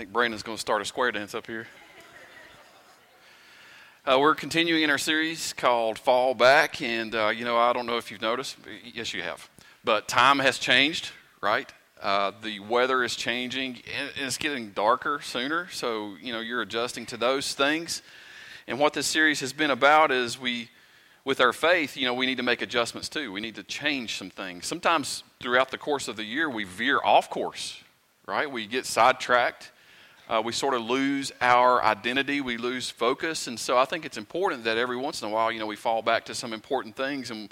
think Brandon's going to start a square dance up here. Uh, we're continuing in our series called Fall Back, and uh, you know, I don't know if you've noticed. Yes, you have. But time has changed, right? Uh, the weather is changing, and it's getting darker sooner. So you know, you're adjusting to those things. And what this series has been about is we, with our faith, you know, we need to make adjustments too. We need to change some things. Sometimes throughout the course of the year, we veer off course, right? We get sidetracked uh, we sort of lose our identity, we lose focus. And so I think it's important that every once in a while, you know, we fall back to some important things. And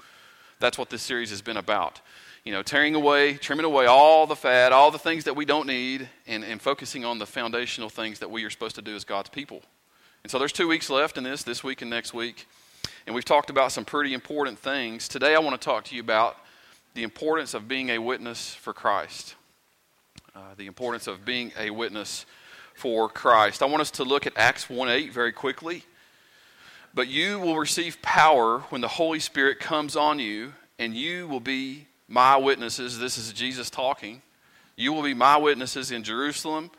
that's what this series has been about. You know, tearing away, trimming away all the fat, all the things that we don't need, and, and focusing on the foundational things that we are supposed to do as God's people. And so there's two weeks left in this, this week and next week. And we've talked about some pretty important things. Today I want to talk to you about the importance of being a witness for Christ. Uh, the importance of being a witness for Christ. I want us to look at Acts 1 8 very quickly. But you will receive power when the Holy Spirit comes on you, and you will be my witnesses. This is Jesus talking. You will be my witnesses in Jerusalem,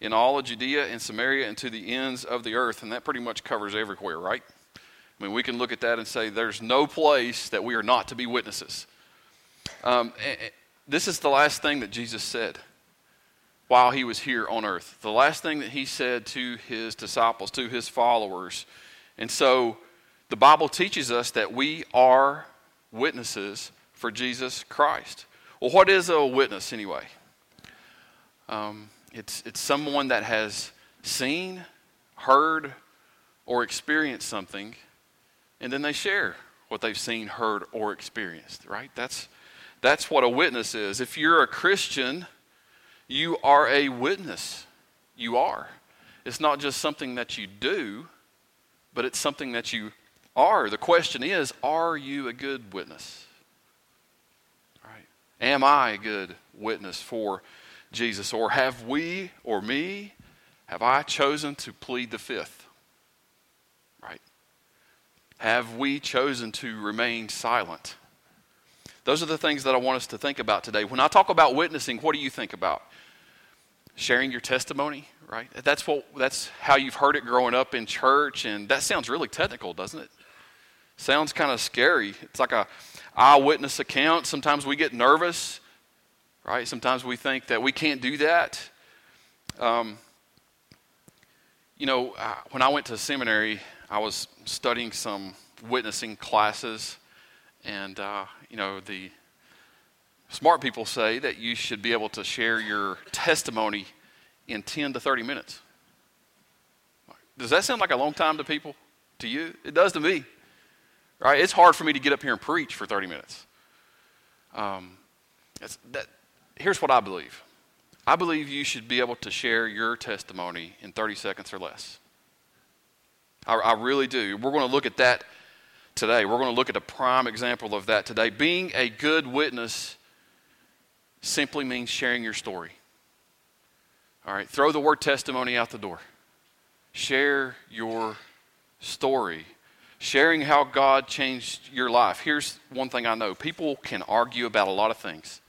in all of Judea and Samaria, and to the ends of the earth. And that pretty much covers everywhere, right? I mean, we can look at that and say there's no place that we are not to be witnesses. Um, this is the last thing that Jesus said while he was here on earth. The last thing that he said to his disciples, to his followers. And so the Bible teaches us that we are witnesses for Jesus Christ. Well, what is a witness anyway? Um, it's, it's someone that has seen, heard, or experienced something, and then they share what they've seen, heard, or experienced, right? That's, that's what a witness is. If you're a Christian, you are a witness. You are. It's not just something that you do, but it's something that you are. The question is are you a good witness? Right? Am I a good witness for Jesus? Or have we, or me, have I chosen to plead the fifth? Right? Have we chosen to remain silent? Those are the things that I want us to think about today. When I talk about witnessing, what do you think about? Sharing your testimony, right? That's what that's how you've heard it growing up in church, and that sounds really technical, doesn't it? Sounds kind of scary. It's like a eyewitness account. Sometimes we get nervous, right? Sometimes we think that we can't do that. Um, you know, when I went to seminary, I was studying some witnessing classes, and uh, you know the Smart people say that you should be able to share your testimony in 10 to 30 minutes. Does that sound like a long time to people? To you? It does to me. Right? It's hard for me to get up here and preach for 30 minutes. Um, that, here's what I believe I believe you should be able to share your testimony in 30 seconds or less. I, I really do. We're going to look at that today. We're going to look at a prime example of that today. Being a good witness simply means sharing your story. All right, throw the word testimony out the door. Share your story. Sharing how God changed your life. Here's one thing I know people can argue about a lot of things.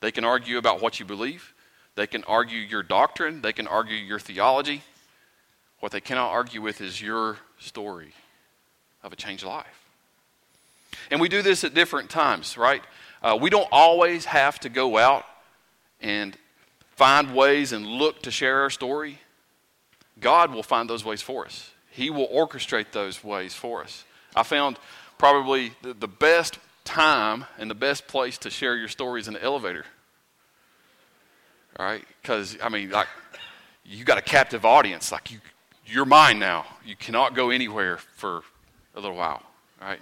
They can argue about what you believe, they can argue your doctrine, they can argue your theology. What they cannot argue with is your story of a changed life. And we do this at different times, right? Uh, we don't always have to go out and find ways and look to share our story. God will find those ways for us, He will orchestrate those ways for us. I found probably the, the best time and the best place to share your story is in the elevator. All right? Because, I mean, like, you got a captive audience. Like, you, you're mine now. You cannot go anywhere for a little while. Right?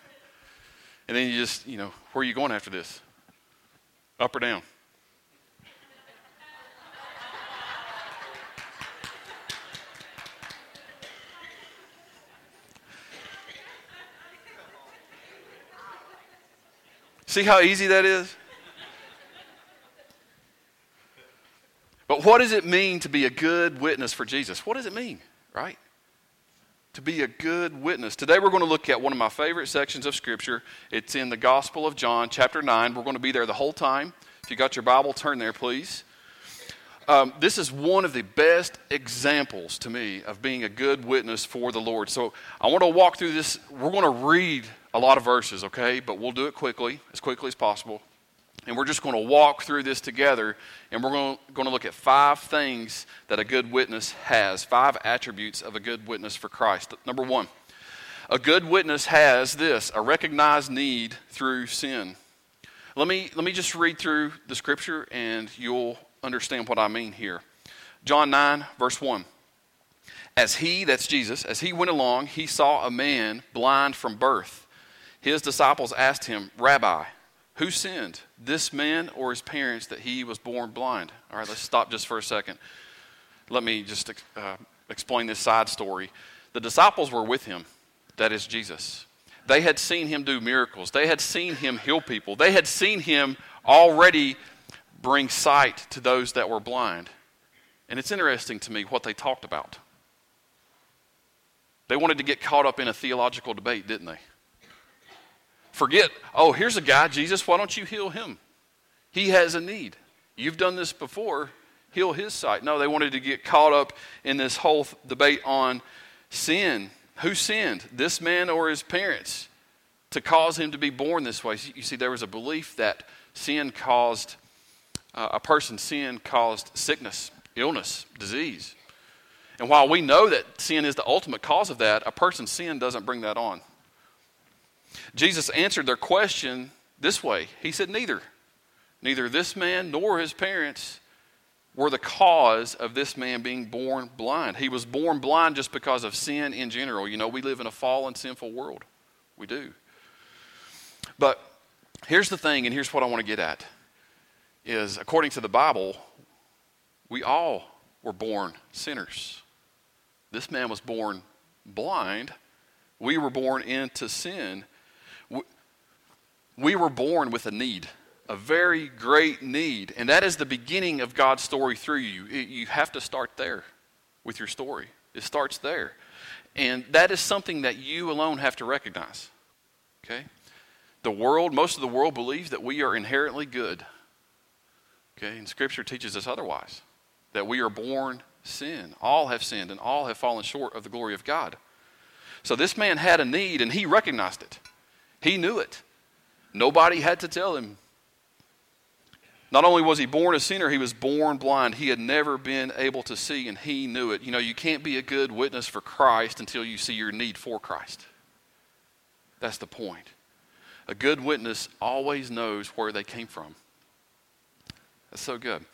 And then you just, you know, where are you going after this? Up or down? See how easy that is? But what does it mean to be a good witness for Jesus? What does it mean, right? To be a good witness. Today we're going to look at one of my favorite sections of Scripture. It's in the Gospel of John, chapter 9. We're going to be there the whole time. If you got your Bible, turn there, please. Um, this is one of the best examples to me of being a good witness for the Lord. So I want to walk through this. We're going to read a lot of verses, okay? But we'll do it quickly, as quickly as possible. And we're just going to walk through this together, and we're going to, look at five things that a good witness has, five attributes of a good witness for Christ. Number one, a good witness has this a recognized need through sin. Let me, let me just read through the scripture, and you'll understand what I mean here. John 9, verse 1. As he, that's Jesus, as he went along, he saw a man blind from birth. His disciples asked him, Rabbi, who sinned, this man or his parents, that he was born blind? All right, let's stop just for a second. Let me just uh, explain this side story. The disciples were with him, that is Jesus. They had seen him do miracles, they had seen him heal people, they had seen him already bring sight to those that were blind. And it's interesting to me what they talked about. They wanted to get caught up in a theological debate, didn't they? Forget, oh, here's a guy, Jesus, why don't you heal him? He has a need. You've done this before, heal his sight. No, they wanted to get caught up in this whole debate on sin. Who sinned, this man or his parents, to cause him to be born this way? You see, there was a belief that sin caused uh, a person's sin caused sickness, illness, disease. And while we know that sin is the ultimate cause of that, a person's sin doesn't bring that on. Jesus answered their question this way He said, Neither. Neither this man nor his parents were the cause of this man being born blind. He was born blind just because of sin in general. You know, we live in a fallen, sinful world. We do. But here's the thing, and here's what I want to get at is according to the Bible, we all were born sinners. This man was born blind. We were born into sin. We were born with a need, a very great need. And that is the beginning of God's story through you. You have to start there with your story. It starts there. And that is something that you alone have to recognize. Okay? The world, most of the world believes that we are inherently good. Okay, and Scripture teaches us otherwise that we are born sin. All have sinned and all have fallen short of the glory of God. So this man had a need and he recognized it. He knew it. Nobody had to tell him. Not only was he born a sinner, he was born blind. He had never been able to see, and he knew it. You know, you can't be a good witness for Christ until you see your need for Christ. That's the point. A good witness always knows where they came from. That's so good.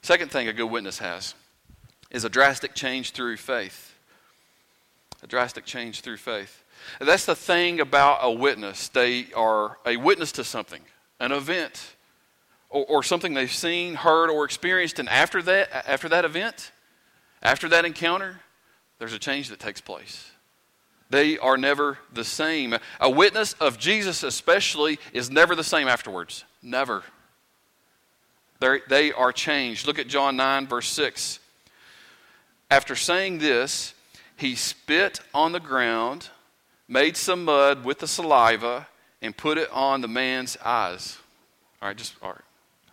Second thing a good witness has is a drastic change through faith. A drastic change through faith. That's the thing about a witness. They are a witness to something, an event, or, or something they've seen, heard, or experienced. And after that, after that event, after that encounter, there's a change that takes place. They are never the same. A witness of Jesus, especially, is never the same afterwards. Never. They're, they are changed. Look at John 9, verse 6. After saying this, he spit on the ground, made some mud with the saliva, and put it on the man's eyes. All right, just, all right.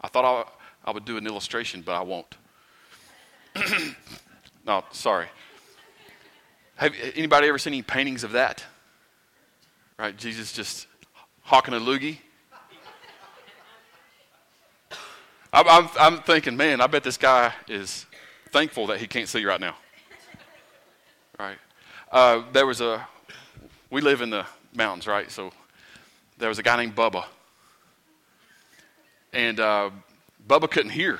I thought I, I would do an illustration, but I won't. no, sorry. Have anybody ever seen any paintings of that? Right, Jesus just hawking a loogie. I'm, I'm, I'm thinking, man, I bet this guy is thankful that he can't see right now. Right? Uh, there was a, we live in the mountains, right? So there was a guy named Bubba. And uh, Bubba couldn't hear.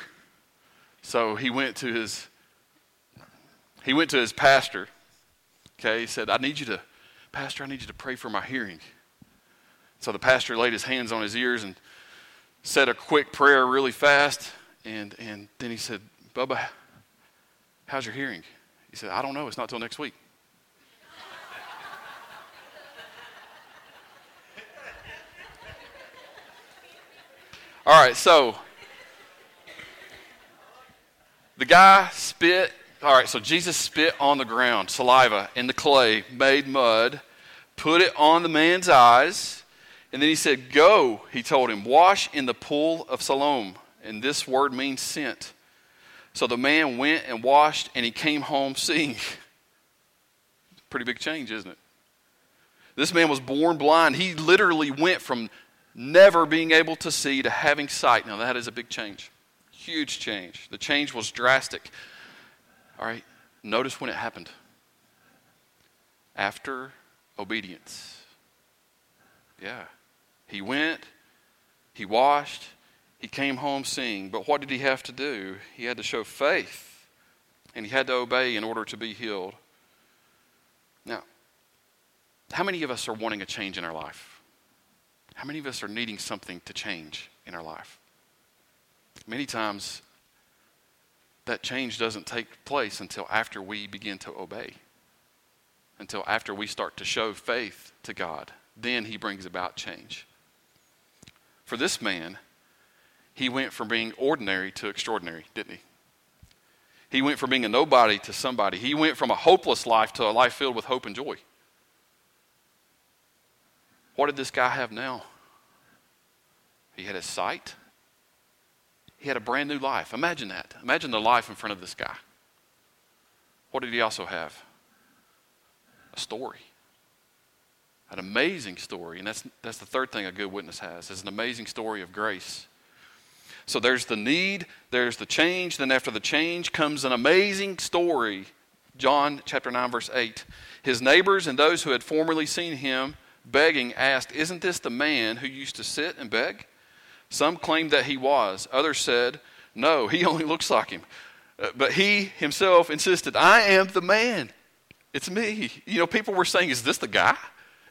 So he went to his, he went to his pastor. Okay, he said, I need you to, Pastor, I need you to pray for my hearing. So the pastor laid his hands on his ears and said a quick prayer really fast, and, and then he said, Bubba, how's your hearing? He said, I don't know. It's not till next week. All right, so the guy spit. All right, so Jesus spit on the ground, saliva in the clay, made mud, put it on the man's eyes and then he said, Go, he told him, wash in the pool of Siloam. And this word means sent. So the man went and washed, and he came home seeing. Pretty big change, isn't it? This man was born blind. He literally went from never being able to see to having sight. Now, that is a big change. Huge change. The change was drastic. All right, notice when it happened. After obedience. Yeah. He went, he washed, he came home seeing. But what did he have to do? He had to show faith, and he had to obey in order to be healed. Now, how many of us are wanting a change in our life? How many of us are needing something to change in our life? Many times, that change doesn't take place until after we begin to obey, until after we start to show faith to God. Then He brings about change. For this man, he went from being ordinary to extraordinary, didn't he? He went from being a nobody to somebody. He went from a hopeless life to a life filled with hope and joy. What did this guy have now? He had his sight. He had a brand new life. Imagine that. Imagine the life in front of this guy. What did he also have? A story. An amazing story. And that's, that's the third thing a good witness has is an amazing story of grace. So there's the need, there's the change, then after the change comes an amazing story. John chapter 9 verse 8. His neighbors and those who had formerly seen him begging asked, Isn't this the man who used to sit and beg? Some claimed that he was. Others said, No, he only looks like him. Uh, but he himself insisted, I am the man. It's me. You know, people were saying, Is this the guy?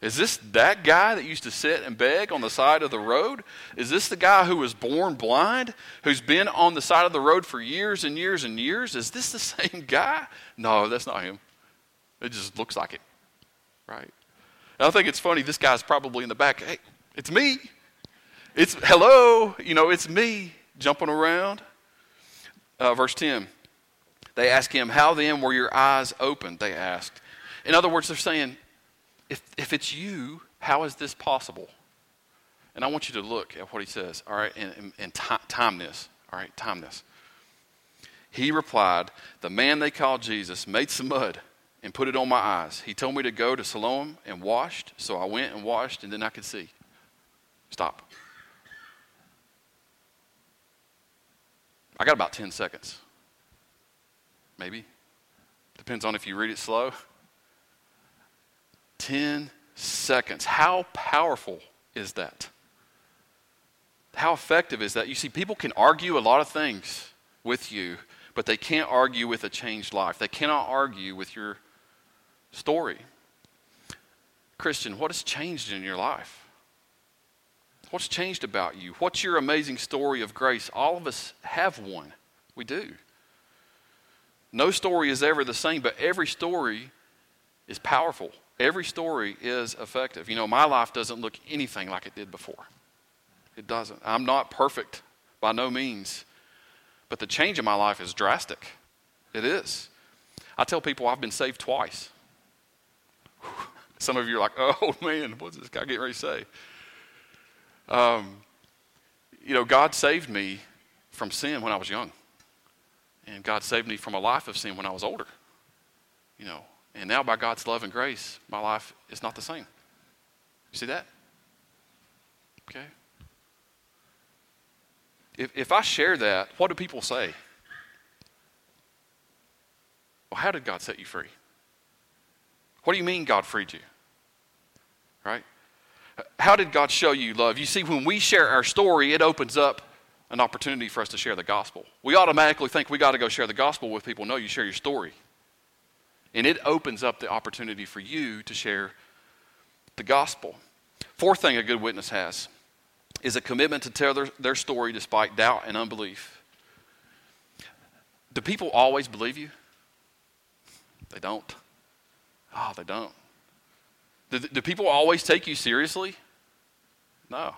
Is this that guy that used to sit and beg on the side of the road? Is this the guy who was born blind, who's been on the side of the road for years and years and years? Is this the same guy? No, that's not him. It just looks like it, right? And I think it's funny. This guy's probably in the back. Hey, it's me. It's hello. You know, it's me jumping around. Uh, verse 10. They ask him, How then were your eyes opened? They asked. In other words, they're saying, if, if it's you, how is this possible? And I want you to look at what he says, all right, and, and, and time this, all right, time this. He replied, The man they called Jesus made some mud and put it on my eyes. He told me to go to Siloam and washed, so I went and washed, and then I could see. Stop. I got about 10 seconds. Maybe. Depends on if you read it slow. 10 seconds. How powerful is that? How effective is that? You see, people can argue a lot of things with you, but they can't argue with a changed life. They cannot argue with your story. Christian, what has changed in your life? What's changed about you? What's your amazing story of grace? All of us have one. We do. No story is ever the same, but every story is powerful. Every story is effective. You know, my life doesn't look anything like it did before. It doesn't. I'm not perfect by no means, but the change in my life is drastic. It is. I tell people I've been saved twice. Some of you are like, oh man, what's this guy getting ready to say? Um, you know, God saved me from sin when I was young. And God saved me from a life of sin when I was older. You know, and now by God's love and grace, my life is not the same. You see that? Okay. If, if I share that, what do people say? Well, how did God set you free? What do you mean God freed you? Right? How did God show you love? You see, when we share our story, it opens up an opportunity for us to share the gospel. We automatically think we got to go share the gospel with people. No, you share your story. And it opens up the opportunity for you to share the gospel. Fourth thing a good witness has is a commitment to tell their, their story despite doubt and unbelief. Do people always believe you? They don't. Oh, they don't. Do, do people always take you seriously? No,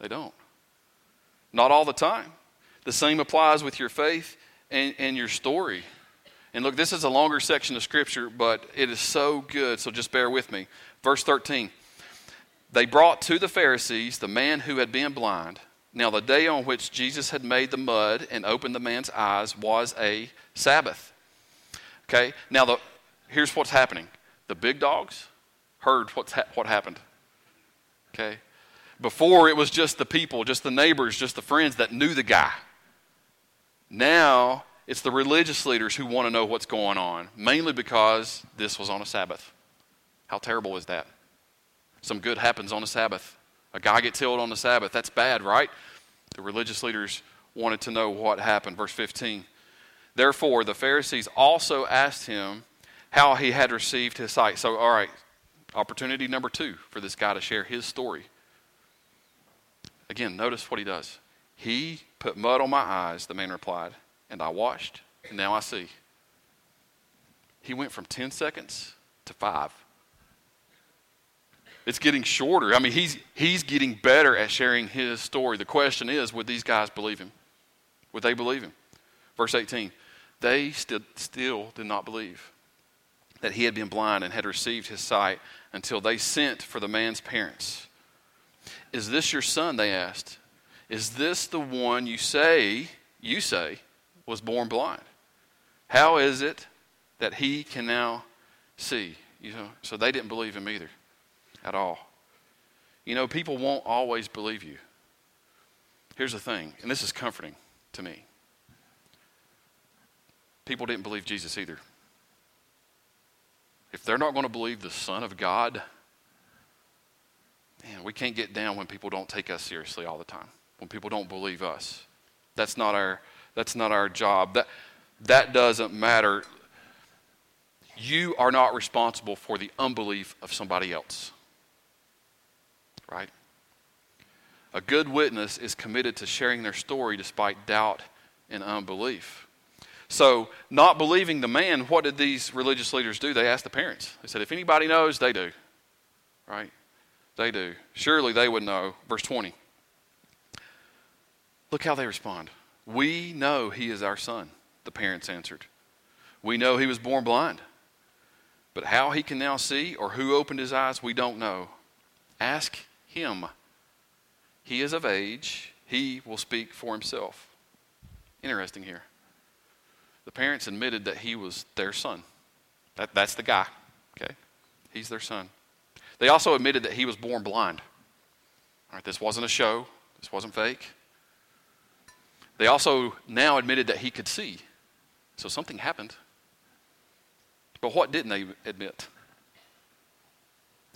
they don't. Not all the time. The same applies with your faith and, and your story. And look, this is a longer section of Scripture, but it is so good, so just bear with me. Verse 13 They brought to the Pharisees the man who had been blind. Now, the day on which Jesus had made the mud and opened the man's eyes was a Sabbath. Okay, now the, here's what's happening the big dogs heard what's ha- what happened. Okay, before it was just the people, just the neighbors, just the friends that knew the guy. Now it's the religious leaders who want to know what's going on, mainly because this was on a Sabbath. How terrible is that? Some good happens on a Sabbath. A guy gets healed on the Sabbath. That's bad, right? The religious leaders wanted to know what happened. Verse 15. Therefore, the Pharisees also asked him how he had received his sight. So, all right, opportunity number two for this guy to share his story. Again, notice what he does. He put mud on my eyes, the man replied, and I washed, and now I see. He went from 10 seconds to five. It's getting shorter. I mean, he's, he's getting better at sharing his story. The question is would these guys believe him? Would they believe him? Verse 18 they st- still did not believe that he had been blind and had received his sight until they sent for the man's parents. Is this your son? They asked. Is this the one you say, you say, was born blind? How is it that he can now see? You know, so they didn't believe him either at all. You know, people won't always believe you. Here's the thing, and this is comforting to me. People didn't believe Jesus either. If they're not going to believe the Son of God, man, we can't get down when people don't take us seriously all the time. When people don't believe us. That's not our that's not our job. That that doesn't matter. You are not responsible for the unbelief of somebody else right? A good witness is committed to sharing their story despite doubt and unbelief. So, not believing the man, what did these religious leaders do? They asked the parents. They said, if anybody knows, they do. Right? They do. Surely they would know. Verse 20. Look how they respond. We know he is our son, the parents answered. We know he was born blind. But how he can now see or who opened his eyes, we don't know. Ask him. He is of age, he will speak for himself. Interesting here. The parents admitted that he was their son. That, that's the guy, okay? He's their son. They also admitted that he was born blind. All right, this wasn't a show, this wasn't fake. They also now admitted that he could see. So something happened. But what didn't they admit?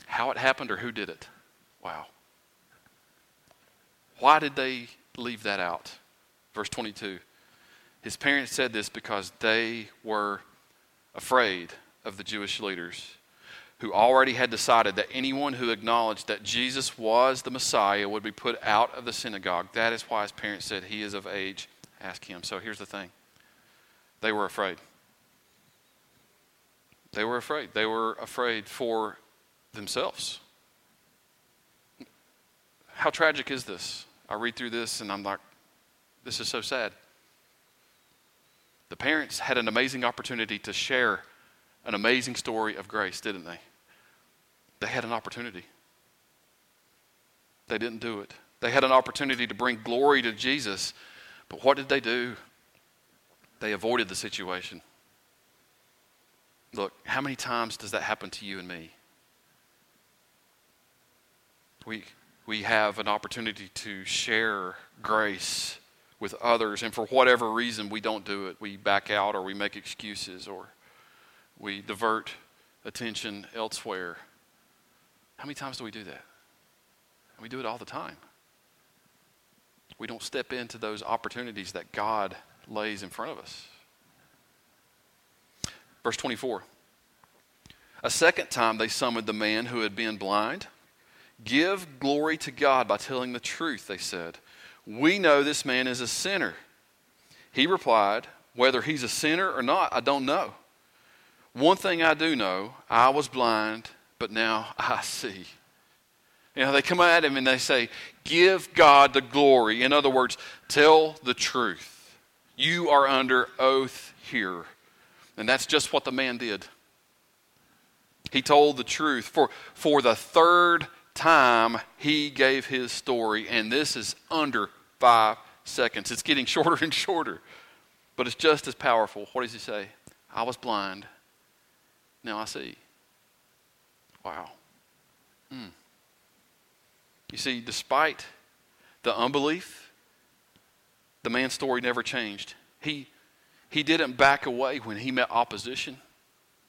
How it happened or who did it? Wow. Why did they leave that out? Verse 22. His parents said this because they were afraid of the Jewish leaders who already had decided that anyone who acknowledged that Jesus was the Messiah would be put out of the synagogue. That is why his parents said, He is of age, ask him. So here's the thing they were afraid. They were afraid. They were afraid for themselves. How tragic is this? I read through this and I'm like, this is so sad. The parents had an amazing opportunity to share an amazing story of grace, didn't they? They had an opportunity. They didn't do it. They had an opportunity to bring glory to Jesus, but what did they do? They avoided the situation. Look, how many times does that happen to you and me? We, we have an opportunity to share grace with others, and for whatever reason we don't do it. We back out, or we make excuses, or we divert attention elsewhere. How many times do we do that? we do it all the time. We don't step into those opportunities that God lays in front of us. Verse 24. A second time they summoned the man who had been blind. Give glory to God by telling the truth, they said. We know this man is a sinner. He replied, Whether he's a sinner or not, I don't know. One thing I do know I was blind, but now I see. You know, they come at him and they say, Give God the glory. In other words, tell the truth. You are under oath here. And that's just what the man did. He told the truth. For, for the third time he gave his story, and this is under five seconds. It's getting shorter and shorter, but it's just as powerful. What does he say? I was blind, now I see. Wow. Mm. You see, despite the unbelief, the man's story never changed. He, he didn't back away when he met opposition,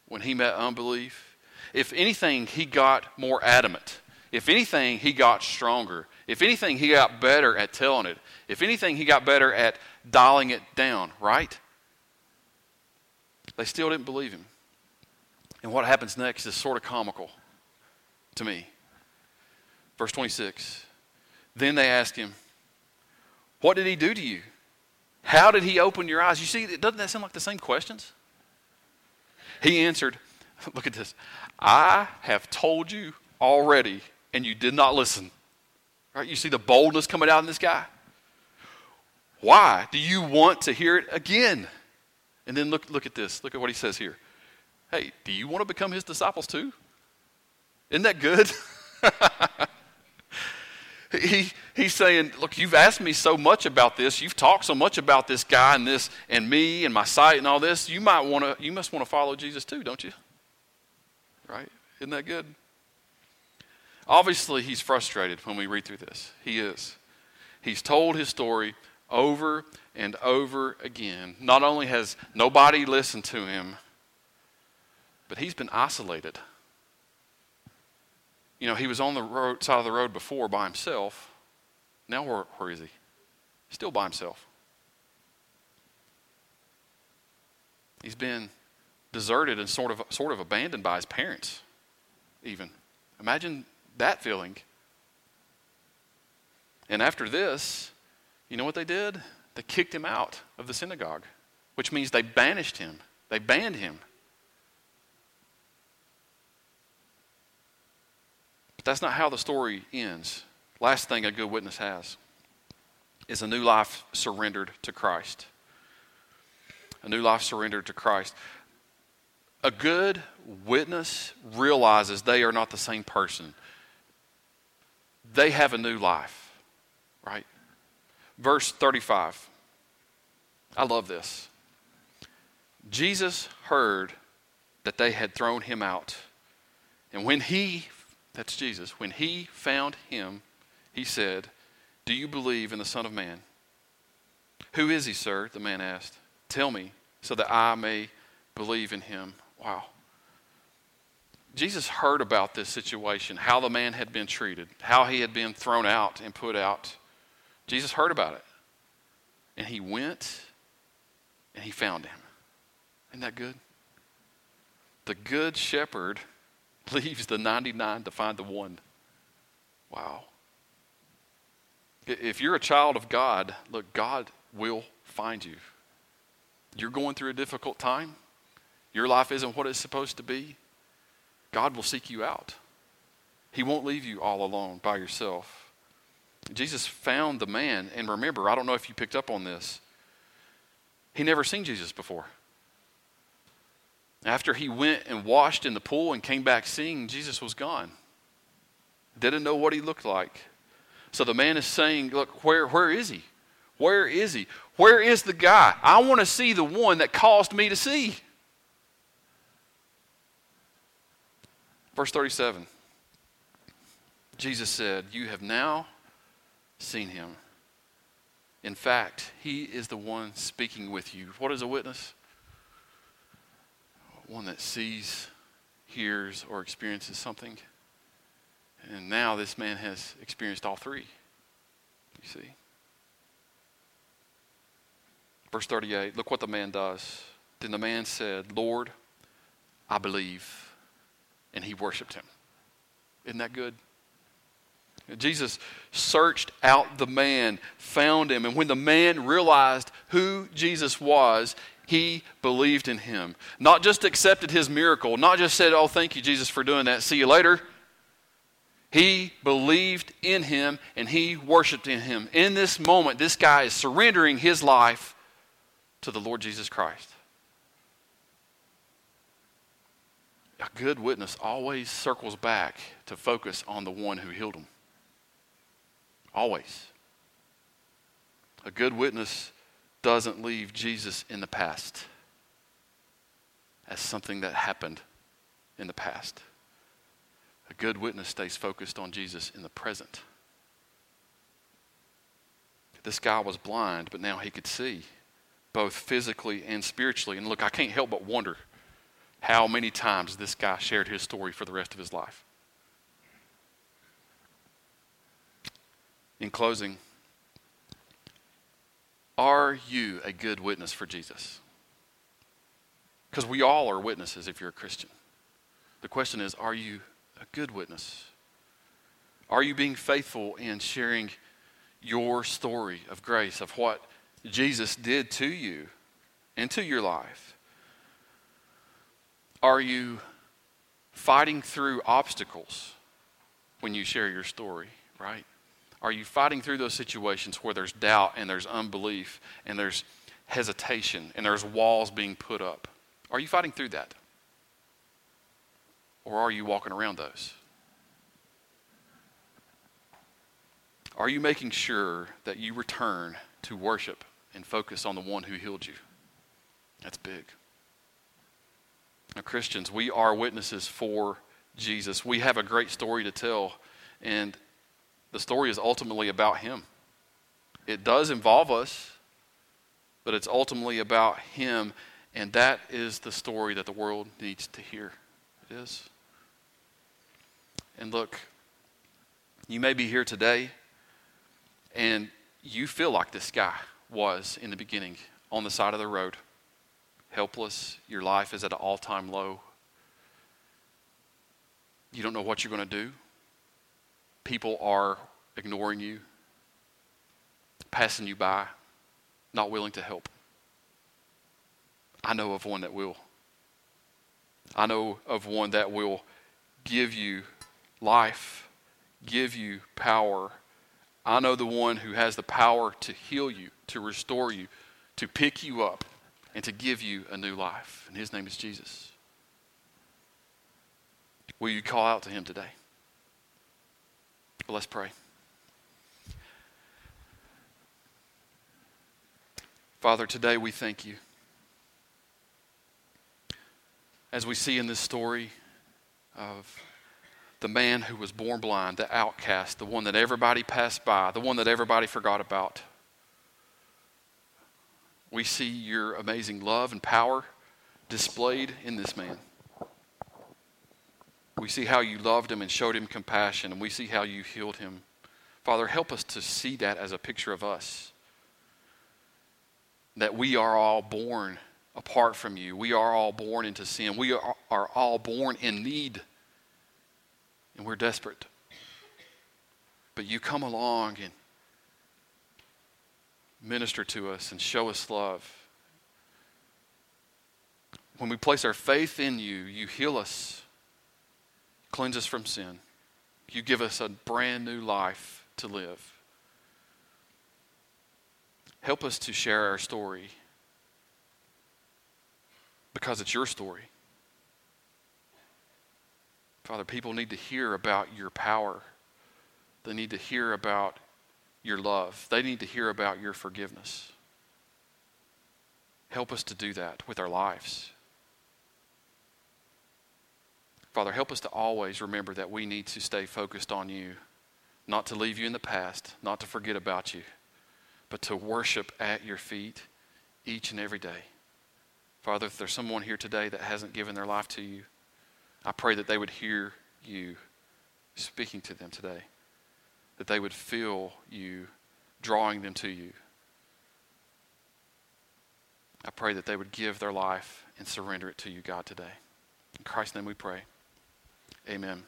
when he met unbelief. If anything, he got more adamant. If anything, he got stronger. If anything, he got better at telling it. If anything, he got better at dialing it down, right? They still didn't believe him. And what happens next is sort of comical to me. Verse 26. Then they asked him, What did he do to you? How did he open your eyes? You see, doesn't that sound like the same questions? He answered, Look at this. I have told you already, and you did not listen. Right? You see the boldness coming out in this guy? Why do you want to hear it again? And then look, look at this. Look at what he says here. Hey, do you want to become his disciples too? Isn't that good? he, he's saying, Look, you've asked me so much about this. You've talked so much about this guy and this and me and my sight and all this. You might want to, you must want to follow Jesus too, don't you? Right? Isn't that good? Obviously, he's frustrated when we read through this. He is. He's told his story over and over again. Not only has nobody listened to him, but he's been isolated. You know, he was on the road, side of the road before by himself. Now, where, where is he? Still by himself. He's been deserted and sort of, sort of abandoned by his parents, even. Imagine that feeling. And after this, you know what they did? They kicked him out of the synagogue, which means they banished him, they banned him. But that's not how the story ends. Last thing a good witness has is a new life surrendered to Christ. A new life surrendered to Christ. A good witness realizes they are not the same person. They have a new life, right? Verse 35. I love this. Jesus heard that they had thrown him out. And when he, that's Jesus, when he found him, he said, Do you believe in the Son of Man? Who is he, sir? The man asked. Tell me so that I may believe in him. Wow. Jesus heard about this situation, how the man had been treated, how he had been thrown out and put out. Jesus heard about it. And he went and he found him. Isn't that good? The good shepherd leaves the 99 to find the one. Wow. If you're a child of God, look, God will find you. You're going through a difficult time. Your life isn't what it's supposed to be. God will seek you out. He won't leave you all alone by yourself. Jesus found the man, and remember, I don't know if you picked up on this. He never seen Jesus before. After he went and washed in the pool and came back seeing, Jesus was gone. Didn't know what he looked like. So the man is saying, Look, where, where is he? Where is he? Where is the guy? I want to see the one that caused me to see. Verse 37 Jesus said, You have now seen him. In fact, he is the one speaking with you. What is a witness? One that sees, hears, or experiences something. And now this man has experienced all three. You see? Verse 38 look what the man does. Then the man said, Lord, I believe. And he worshiped him. Isn't that good? Jesus searched out the man, found him, and when the man realized who Jesus was, he believed in him. Not just accepted his miracle, not just said, Oh, thank you, Jesus, for doing that. See you later. He believed in him and he worshiped in him. In this moment, this guy is surrendering his life to the Lord Jesus Christ. A good witness always circles back to focus on the one who healed him. Always. A good witness doesn't leave Jesus in the past as something that happened in the past. A good witness stays focused on Jesus in the present. This guy was blind, but now he could see, both physically and spiritually. And look, I can't help but wonder how many times this guy shared his story for the rest of his life. In closing, are you a good witness for Jesus? Because we all are witnesses if you're a Christian. The question is, are you a good witness? Are you being faithful in sharing your story of grace, of what Jesus did to you and to your life? Are you fighting through obstacles when you share your story, right? Are you fighting through those situations where there's doubt and there's unbelief and there's hesitation and there's walls being put up? Are you fighting through that? Or are you walking around those? Are you making sure that you return to worship and focus on the one who healed you? That's big. Christians, we are witnesses for Jesus. We have a great story to tell, and the story is ultimately about Him. It does involve us, but it's ultimately about Him, and that is the story that the world needs to hear. It is. And look, you may be here today and you feel like this guy was in the beginning on the side of the road, helpless. Your life is at an all time low. You don't know what you're going to do. People are ignoring you, passing you by, not willing to help. I know of one that will. I know of one that will give you life, give you power I know the one who has the power to heal you, to restore you, to pick you up, and to give you a new life. And his name is Jesus. Will you call out to him today? Well, let's pray. Father, today we thank you. As we see in this story of the man who was born blind, the outcast, the one that everybody passed by, the one that everybody forgot about. We see your amazing love and power displayed in this man. We see how you loved him and showed him compassion, and we see how you healed him. Father, help us to see that as a picture of us. That we are all born apart from you. We are all born into sin. We are, are all born in need and we're desperate. But you come along and minister to us and show us love. When we place our faith in you, you heal us, cleanse us from sin. You give us a brand new life to live. Help us to share our story because it's your story. Father, people need to hear about your power. They need to hear about your love. They need to hear about your forgiveness. Help us to do that with our lives. Father, help us to always remember that we need to stay focused on you, not to leave you in the past, not to forget about you, but to worship at your feet each and every day. Father, if there's someone here today that hasn't given their life to you, I pray that they would hear you speaking to them today, that they would feel you drawing them to you. I pray that they would give their life and surrender it to you, God, today. In Christ's name we pray. Amen.